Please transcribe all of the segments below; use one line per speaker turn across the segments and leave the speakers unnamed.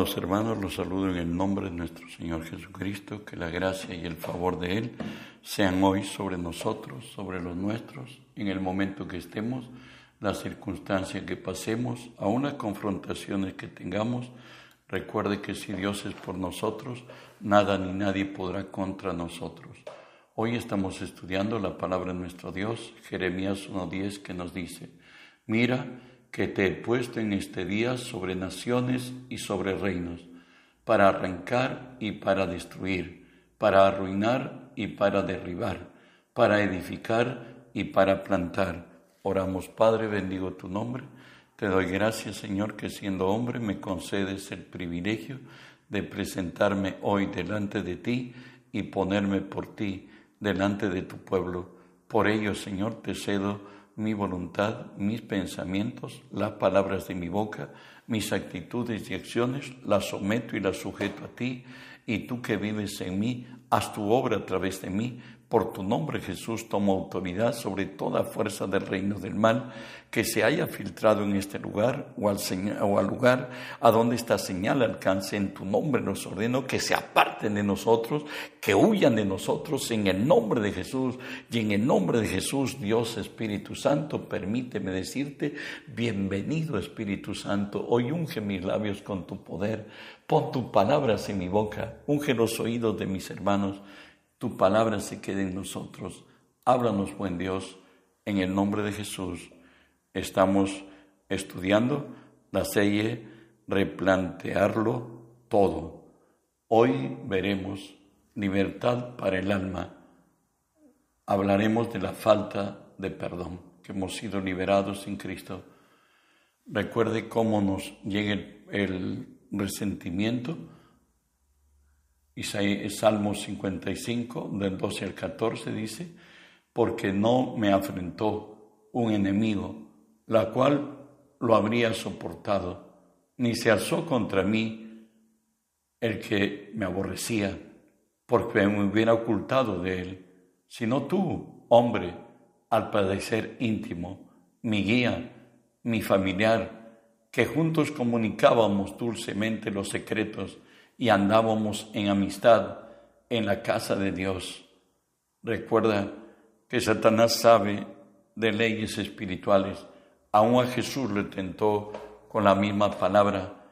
Amados hermanos, los saludo en el nombre de nuestro Señor Jesucristo, que la gracia y el favor de Él sean hoy sobre nosotros, sobre los nuestros, en el momento que estemos, la circunstancia que pasemos, aun las confrontaciones que tengamos. Recuerde que si Dios es por nosotros, nada ni nadie podrá contra nosotros. Hoy estamos estudiando la palabra de nuestro Dios, Jeremías 1.10, que nos dice, mira, que te he puesto en este día sobre naciones y sobre reinos, para arrancar y para destruir, para arruinar y para derribar, para edificar y para plantar. Oramos, Padre, bendigo tu nombre. Te doy gracias, Señor, que siendo hombre me concedes el privilegio de presentarme hoy delante de ti y ponerme por ti delante de tu pueblo. Por ello, Señor, te cedo mi voluntad, mis pensamientos, las palabras de mi boca, mis actitudes y acciones, las someto y las sujeto a ti, y tú que vives en mí, haz tu obra a través de mí, por tu nombre, Jesús, tomo autoridad sobre toda fuerza del reino del mal que se haya filtrado en este lugar o al, o al lugar a donde esta señal alcance. En tu nombre nos ordeno que se aparten de nosotros, que huyan de nosotros en el nombre de Jesús. Y en el nombre de Jesús, Dios Espíritu Santo, permíteme decirte, bienvenido Espíritu Santo. Hoy unge mis labios con tu poder. Pon tus palabras en mi boca. Unge los oídos de mis hermanos tu palabra se quede en nosotros. Háblanos, buen Dios, en el nombre de Jesús. Estamos estudiando la serie Replantearlo todo. Hoy veremos libertad para el alma. Hablaremos de la falta de perdón, que hemos sido liberados en Cristo. Recuerde cómo nos llega el, resentimiento Salmo 55, del 12 al 14 dice, porque no me afrentó un enemigo, la cual lo habría soportado, ni se alzó contra mí el que me aborrecía, porque me hubiera ocultado de él, sino tú, hombre, al padecer íntimo, mi guía, mi familiar, que juntos comunicábamos dulcemente los secretos y andábamos en amistad en la casa de Dios. Recuerda que Satanás sabe de leyes espirituales. Aún a Jesús le tentó con la misma palabra.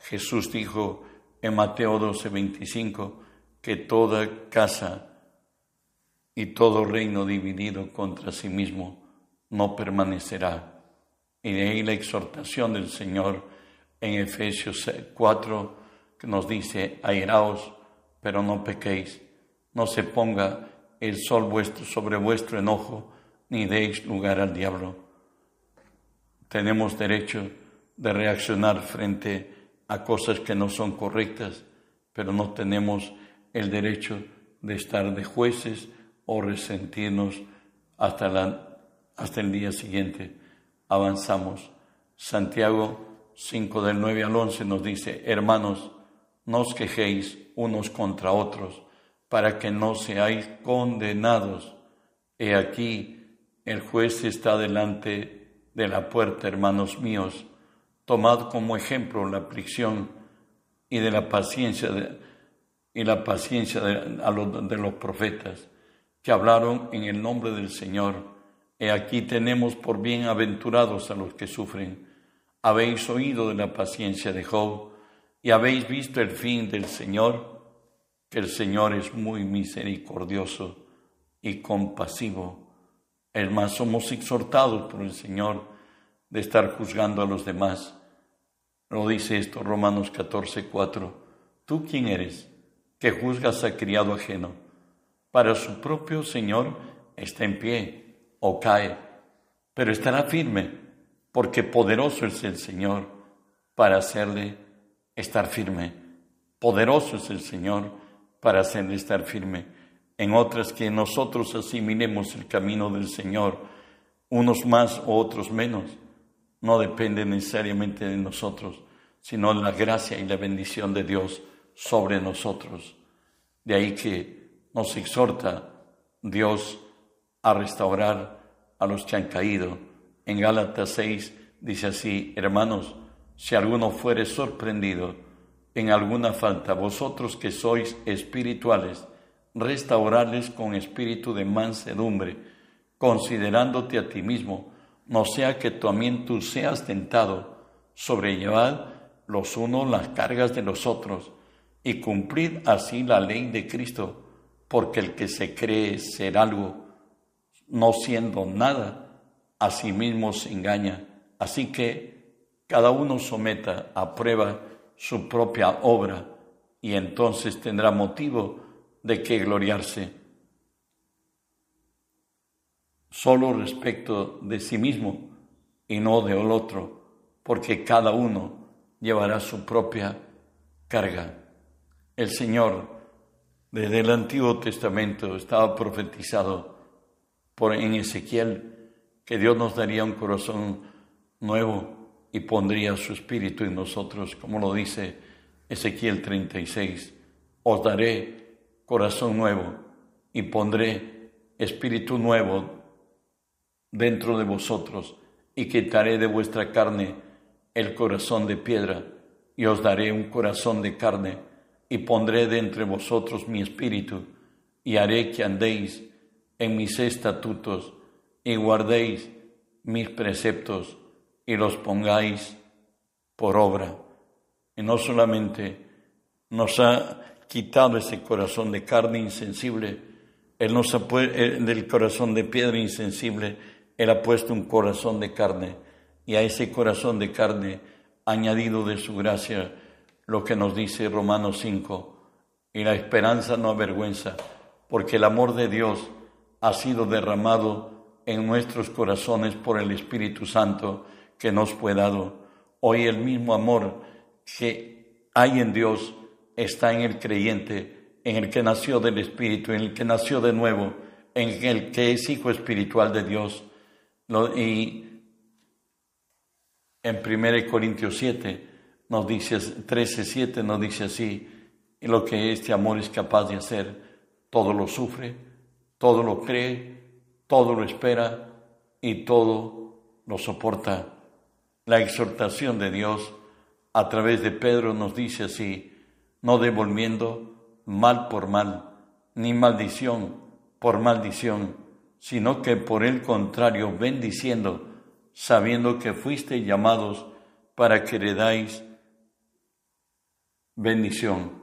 Jesús dijo en Mateo 12, 25 que toda casa y todo reino dividido contra sí mismo no permanecerá. Y de ahí la exhortación del Señor en Efesios 4, nos dice, airaos, pero no pequéis, no se ponga el sol vuestro sobre vuestro enojo, ni deis lugar al diablo. Tenemos derecho de reaccionar frente a cosas que no son correctas, pero no tenemos el derecho de estar de jueces o resentirnos hasta, la, hasta el día siguiente. Avanzamos. Santiago 5 del 9 al 11 nos dice, hermanos, no os quejéis unos contra otros, para que no seáis condenados. He aquí, el juez está delante de la puerta, hermanos míos. Tomad como ejemplo la aflicción y de la paciencia y la paciencia de, los, de los profetas que hablaron en el nombre del Señor. He aquí tenemos por bienaventurados a los que sufren. Habéis oído de la paciencia de Job y habéis visto el fin del Señor, que el Señor es muy misericordioso y compasivo. Es más, somos exhortados por el Señor de estar juzgando a los demás. Lo dice esto Romanos 14, 4. ¿Tú quién eres que juzgas a criado ajeno? Para su propio Señor está en pie o cae, pero estará firme, porque poderoso es el Señor para hacerle estar firme. Poderoso es el Señor para hacerle estar firme. En otras que nosotros asimilemos el camino del Señor, unos más o otros menos, no depende necesariamente de nosotros, sino la gracia y la bendición de Dios sobre nosotros. De ahí que nos exhorta Dios a restaurar a los que han caído. En Gálatas 6 dice así, hermanos, si alguno fuere sorprendido, en alguna falta, vosotros que sois espirituales, restaurarles con espíritu de mansedumbre, considerándote a ti mismo, no sea que también tú seas tentado, sobrellevad los unos las cargas de los otros, y cumplid así la ley de Cristo, porque el que se cree ser algo, no siendo nada, a sí mismo se engaña. Así que cada uno someta a prueba su propia obra, y entonces tendrá motivo de que gloriarse. Solo respecto de sí mismo y no del otro, porque cada uno llevará su propia carga. El Señor, desde el Antiguo Testamento, estaba profetizado por en Ezequiel que Dios nos daría un corazón nuevo y pondría su espíritu en nosotros, como lo dice Ezequiel 36. Os daré corazón nuevo y pondré espíritu nuevo dentro de vosotros y quitaré de vuestra carne el corazón de piedra, y os daré un corazón de carne, y pondré de entre vosotros mi espíritu, y haré que andéis en mis estatutos, y guardéis mis preceptos, y los pongáis por obra. Y no solamente nos ha quitado ese corazón de carne insensible, Él nos ha del corazón de piedra insensible, Él ha puesto un corazón de carne y a ese corazón de carne añadido de su gracia lo que nos dice Romanos 5, y la esperanza no avergüenza, porque el amor de Dios ha sido derramado en nuestros corazones por el Espíritu Santo que nos fue dado. Hoy el mismo amor que hay en Dios está en el creyente, en el que nació del Espíritu, en el que nació de nuevo, en el que es hijo espiritual de Dios. Y en 1 Corintios 7 nos dice, 13, 7 nos dice así, y lo que este amor es capaz de hacer, todo lo sufre, todo lo cree, todo lo espera y todo lo soporta. La exhortación de Dios a través de Pedro nos dice así, no devolviendo mal por mal, ni maldición por maldición, sino que por el contrario bendiciendo, sabiendo que fuiste llamados para que heredáis bendición.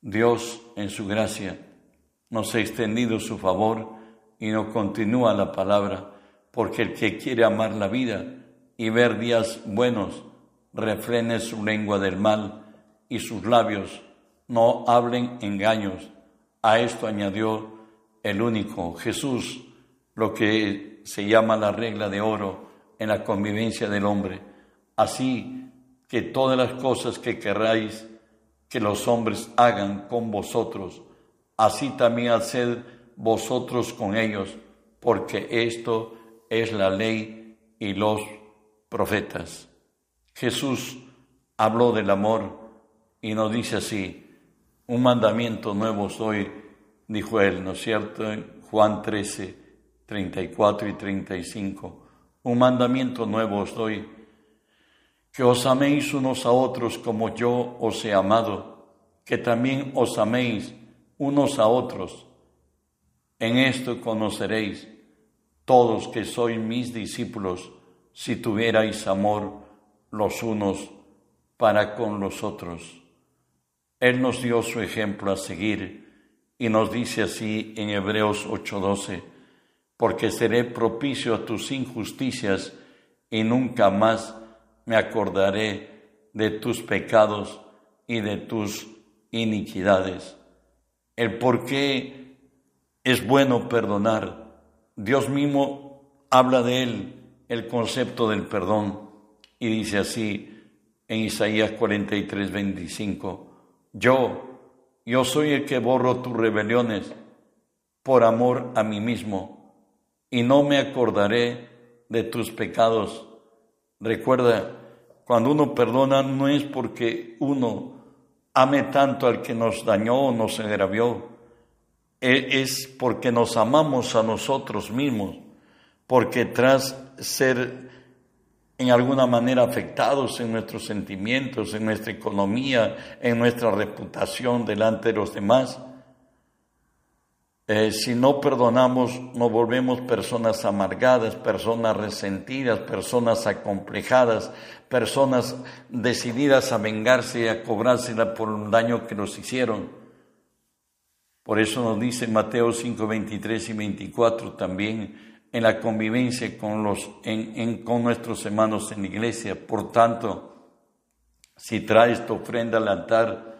Dios, en su gracia, nos ha extendido su favor y nos continúa la palabra, porque el que quiere amar la vida y ver días buenos, refrene su lengua del mal y sus labios no hablen engaños. A esto añadió el único Jesús, lo que se llama la regla de oro, en la convivencia del hombre. Así que todas las cosas que querráis que los hombres hagan con vosotros, así también haced vosotros con ellos, porque esto es la ley y los profetas. Jesús habló del amor y nos dice así, un mandamiento nuevo os doy, dijo él, ¿no es cierto? Juan 13, 34 y 35 un mandamiento nuevo os doy, que os améis unos a otros como yo os he amado, que también os améis unos a otros. En esto conoceréis todos que sois mis discípulos, si tuvierais amor los unos para con los otros. Él nos dio su ejemplo a seguir y nos dice así en Hebreos 8:12, porque seré propicio a tus injusticias y nunca más me acordaré de tus pecados y de tus iniquidades. El por qué es bueno perdonar. Dios mismo habla de él, el concepto del perdón, y dice así en Isaías 43, 25, yo, yo soy el que borro tus rebeliones por amor a mí mismo y no me acordaré de tus pecados. Recuerda, cuando uno perdona no es porque uno ame tanto al que nos dañó o nos agravió, e, es porque nos amamos a nosotros mismos, porque tras ser en alguna manera afectados en nuestros sentimientos, en nuestra economía, en nuestra reputación delante de los demás. Eh, si no perdonamos, nos volvemos personas amargadas, personas resentidas, personas acomplejadas, personas decididas a vengarse y a cobrársela por un daño que nos hicieron. Por eso nos dice Mateo 5, 23 y 24 también, en la convivencia con, los, en, con nuestros hermanos en la iglesia. Por tanto, si traes tu ofrenda al altar,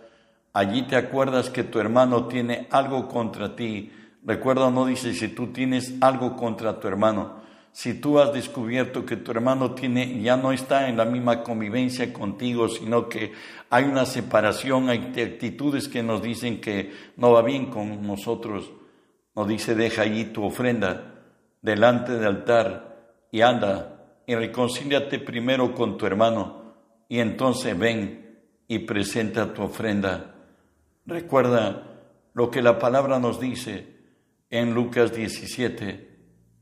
allí te acuerdas que tu hermano tiene algo contra ti. Recuerda, no dice si tú tienes algo contra tu hermano. Si tú has descubierto que tu hermano tiene, ya no está en la misma convivencia contigo, sino que hay una separación, hay actitudes que nos dicen que no va bien con nosotros, nos dice deja allí tu ofrenda delante del altar y anda y reconcíliate primero con tu hermano y entonces ven y presenta tu ofrenda. Recuerda lo que la palabra nos dice en Lucas 17.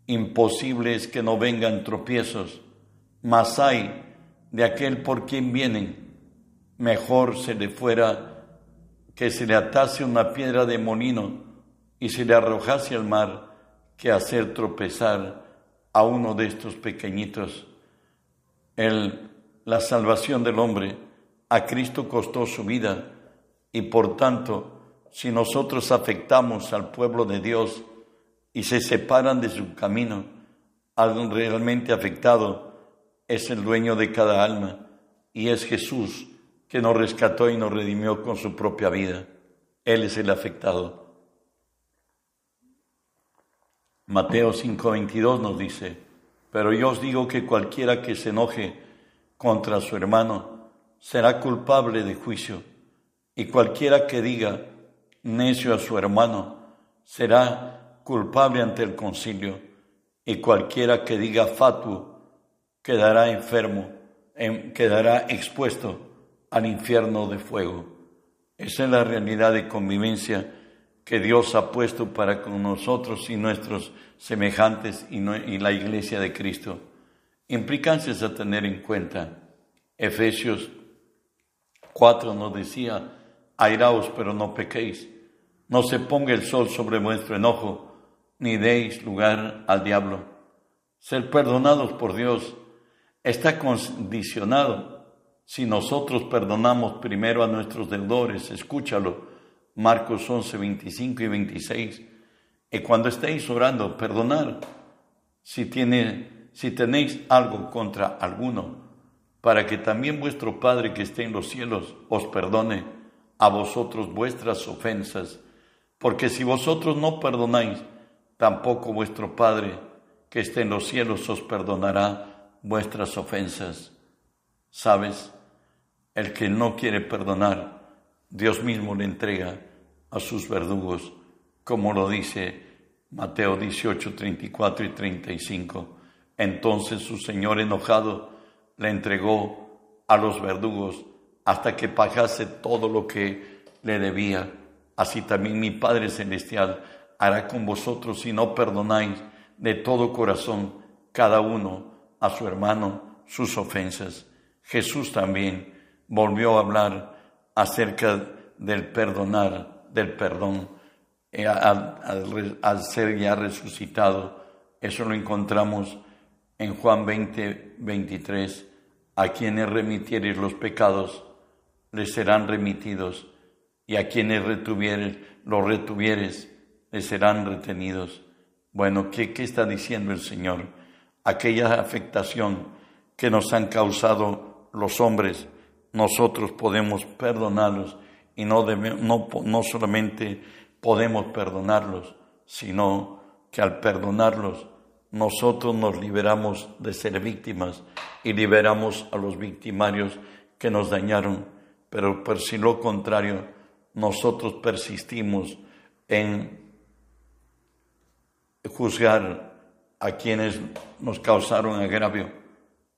Imposible es que no vengan tropiezos, mas hay de aquel por quien vienen. Mejor se le fuera que se le atase una piedra de molino y se le arrojase al mar que hacer tropezar a uno de estos pequeñitos. La salvación del hombre a Cristo costó su vida y por tanto, si nosotros afectamos al pueblo de Dios y se separan de su camino, algo realmente afectado es el dueño de cada alma y es Jesús que nos rescató y nos redimió con su propia vida. Él es el afectado. Mateo 5:22 nos dice, pero yo os digo que cualquiera que se enoje contra su hermano será culpable de juicio, y cualquiera que diga necio a su hermano será culpable ante el concilio, y cualquiera que diga fatu quedará enfermo, quedará expuesto al infierno de fuego. Esa es la realidad de convivencia que Dios ha puesto para con nosotros y nuestros semejantes y, la iglesia de Cristo. Implicancias a tener en cuenta. Efesios 4 nos decía, airaos pero no pequéis, no se ponga el sol sobre vuestro enojo, ni deis lugar al diablo. Ser perdonados por Dios está condicionado si nosotros perdonamos primero a nuestros deudores, escúchalo, Marcos 11, 25 y 26. Y cuando estéis orando, perdonar si, tiene, si tenéis algo contra alguno, para que también vuestro Padre que esté en los cielos os perdone a vosotros vuestras ofensas. Porque si vosotros no perdonáis, tampoco vuestro Padre que esté en los cielos os perdonará vuestras ofensas. ¿Sabes? El que no quiere perdonar, Dios mismo le entrega a sus verdugos, como lo dice Mateo 18, 34 y 35. Entonces su Señor enojado le entregó a los verdugos hasta que pagase todo lo que le debía. Así también mi Padre Celestial hará con vosotros si no perdonáis de todo corazón cada uno a su hermano sus ofensas. Jesús también volvió a hablar acerca del perdonar del perdón eh, al, ser ya resucitado. Eso lo encontramos en Juan 20, 23. A quienes remitieres los pecados, les serán remitidos, y a quienes retuvieres, los retuvieres, les serán retenidos. Bueno, ¿qué, ¿qué está diciendo el Señor? Aquella afectación que nos han causado los hombres, nosotros podemos perdonarlos y no, no, no solamente podemos perdonarlos, sino que al perdonarlos nosotros nos liberamos de ser víctimas y liberamos a los victimarios que nos dañaron. Pero por si lo contrario, nosotros persistimos en juzgar a quienes nos causaron agravio.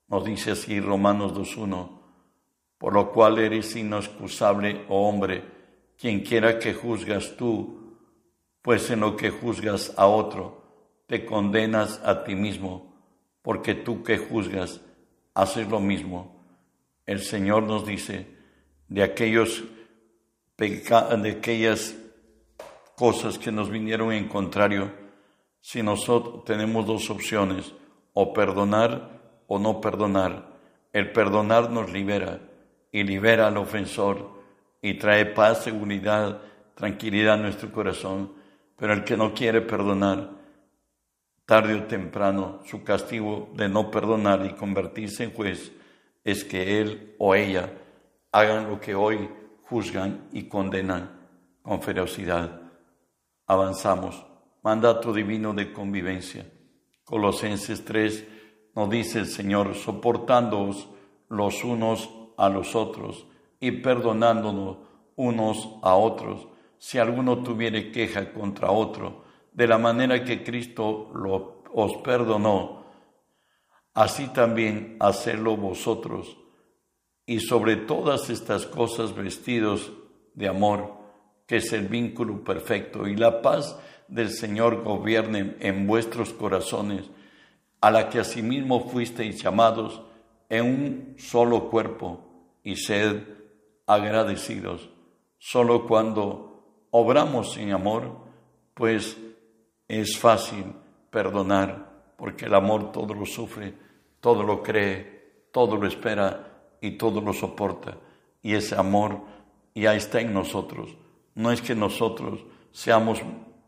Nos dice así Romanos 2.1 por lo cual eres inexcusable, oh hombre, quien quiera que juzgas tú, pues en lo que juzgas a otro, te condenas a ti mismo, porque tú que juzgas, hacer lo mismo. El Señor nos dice de aquellos de aquellas cosas que nos vinieron en contrario, si nosotros tenemos dos opciones, o perdonar o no perdonar. El perdonar nos libera y libera al ofensor y trae paz, seguridad, tranquilidad a nuestro corazón. Pero el que no quiere perdonar, tarde o temprano, su castigo de no perdonar y convertirse en juez es que él o ella hagan lo que hoy juzgan y condenan con ferocidad. Avanzamos. Mandato divino de convivencia. Colosenses 3 nos dice el Señor, soportándoos los unos a los otros y perdonándonos unos a otros, si alguno tuviere queja contra otro, de la manera que Cristo lo, os perdonó, así también hacerlo vosotros. Y sobre todas estas cosas vestidos de amor, que es el vínculo perfecto, y la paz del Señor gobierne en vuestros corazones, a la que asimismo fuisteis llamados en un solo cuerpo, y sed agradecidos. Solo cuando obramos en amor, pues es fácil perdonar, porque el amor todo lo sufre, todo lo cree, todo lo espera y todo lo soporta. Y ese amor ya está en nosotros. No es que nosotros seamos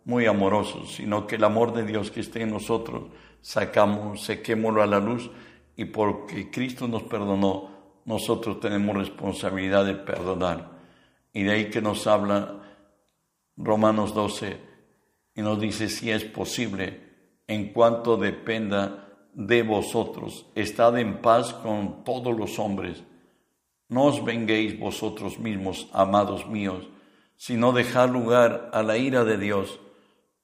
muy amorosos, sino que el amor de Dios que está en nosotros, sacamos, sequémoslo a la luz y porque Cristo nos perdonó, nosotros tenemos responsabilidad de perdonar. Y de ahí que nos habla Romanos 12 y nos dice si es posible, en cuanto dependa de vosotros. Estad en paz con todos los hombres. No os venguéis vosotros mismos, amados míos, sino dejad lugar a la ira de Dios,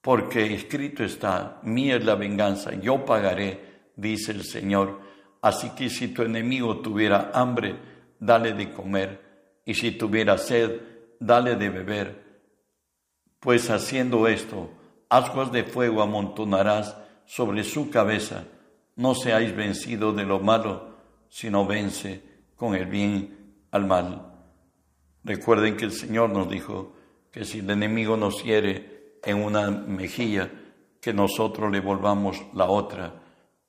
porque escrito está, mía es la venganza, yo pagaré, dice el Señor. Así que si tu enemigo tuviera hambre, dale de comer, y si tuviera sed, dale de beber. Pues haciendo esto, ascuas de fuego amontonarás sobre su cabeza no seáis vencidos de lo malo, sino vence con el bien al mal. Recuerden que el Señor nos dijo que si el enemigo nos hiere en una mejilla, que nosotros le volvamos la otra.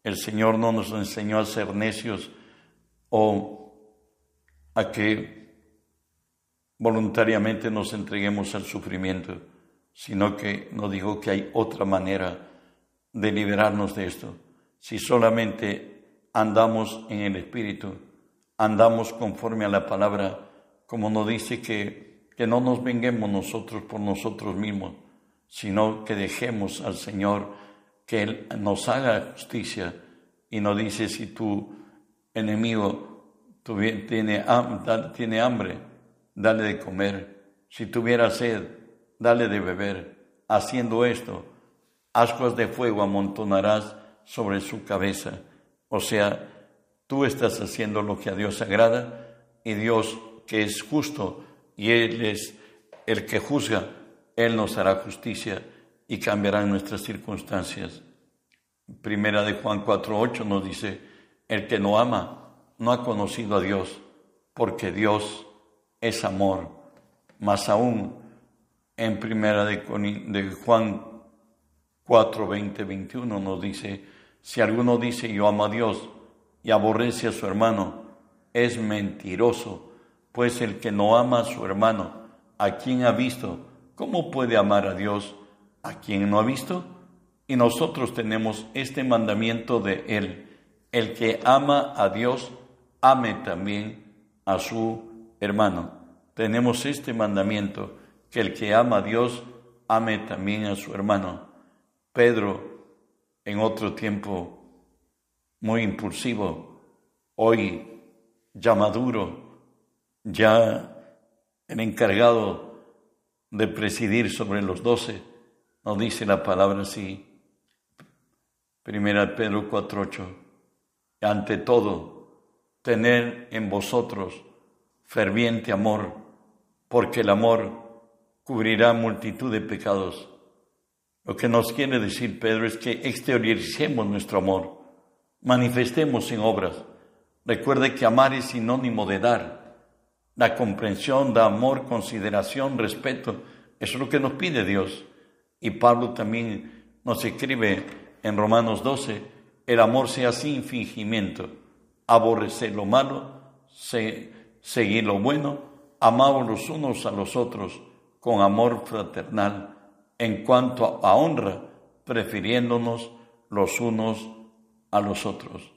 El Señor no nos enseñó a ser necios o a que voluntariamente nos entreguemos al sufrimiento, sino que nos dijo que hay otra manera de liberarnos de esto. Si solamente andamos en el Espíritu, andamos conforme a la palabra, como nos dice que, que no nos venguemos nosotros por nosotros mismos, sino que dejemos al Señor que Él nos haga justicia y nos dice si tu enemigo tiene, hambre, dale de comer, si tuviera sed, dale de beber. Haciendo esto, ascuas de fuego amontonarás sobre su cabeza. O sea, tú estás haciendo lo que a Dios agrada y Dios, que es justo y Él es el que juzga, Él nos hará justicia y cambiará nuestras circunstancias. Primera de Juan 4.8 nos dice, el que no ama no ha conocido a Dios, porque Dios es amor. Más aún, en Primera de, de Juan 4, 20, 21 nos dice, si alguno dice yo amo a Dios y aborrece a su hermano, es mentiroso, pues el que no ama a su hermano, a quien ha visto, ¿cómo puede amar a Dios a quien no ha visto? Y nosotros tenemos este mandamiento de Él. El que ama a Dios, ame también a su hermano. Tenemos este mandamiento, que el que ama a Dios, ame también a su hermano. Pedro en otro tiempo muy impulsivo, hoy ya maduro, ya el encargado de presidir sobre los doce, nos dice la palabra así, Primera Pedro 4.8, ante todo, tener en vosotros ferviente amor, porque el amor cubrirá multitud de pecados lo que nos quiere decir Pedro es que exterioricemos nuestro amor, manifestemos en obras. Recuerde que amar es sinónimo de dar. La comprensión, da amor, consideración, respeto. Eso es lo que nos pide Dios. Y Pablo también nos escribe en Romanos 12, el amor sea sin fingimiento, aborrecer lo malo, seguir lo bueno, amaos los unos a los otros con amor fraternal, en cuanto a honra, prefiriéndonos los unos a los otros.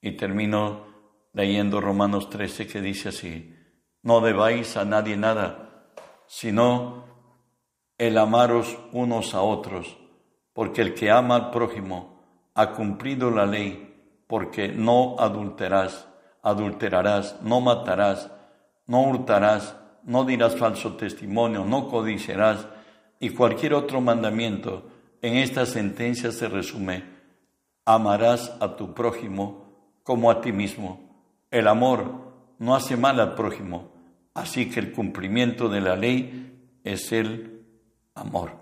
Y termino leyendo Romanos 13 que dice así, no debáis a nadie nada, sino el amaros unos a otros, porque el que ama al prójimo ha cumplido la ley, porque no adulterás, adulterarás, no matarás, no hurtarás, no dirás falso testimonio, no codiciarás, y cualquier otro mandamiento en esta sentencia se resume, amarás a tu prójimo como a ti mismo. El amor no hace mal al prójimo, así que el cumplimiento de la ley es el amor.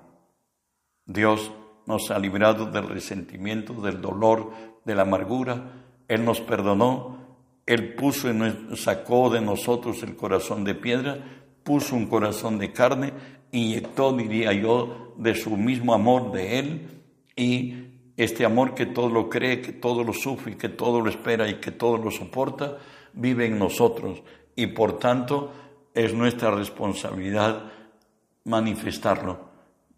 Dios nos ha librado del resentimiento, del dolor, de la amargura. Él nos perdonó, Él puso y sacó de nosotros el corazón de piedra, puso un corazón de carne, inyectó, diría yo, de su mismo amor de Él y este amor que todo lo cree, que todo lo sufre, que todo lo espera y que todo lo soporta, vive en nosotros y por tanto es nuestra responsabilidad manifestarlo.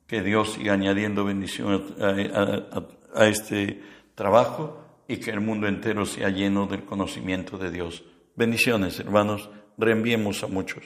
Que Dios siga añadiendo bendiciones a, este trabajo y que el mundo entero sea lleno del conocimiento de Dios. Bendiciones, hermanos, reenviemos a muchos.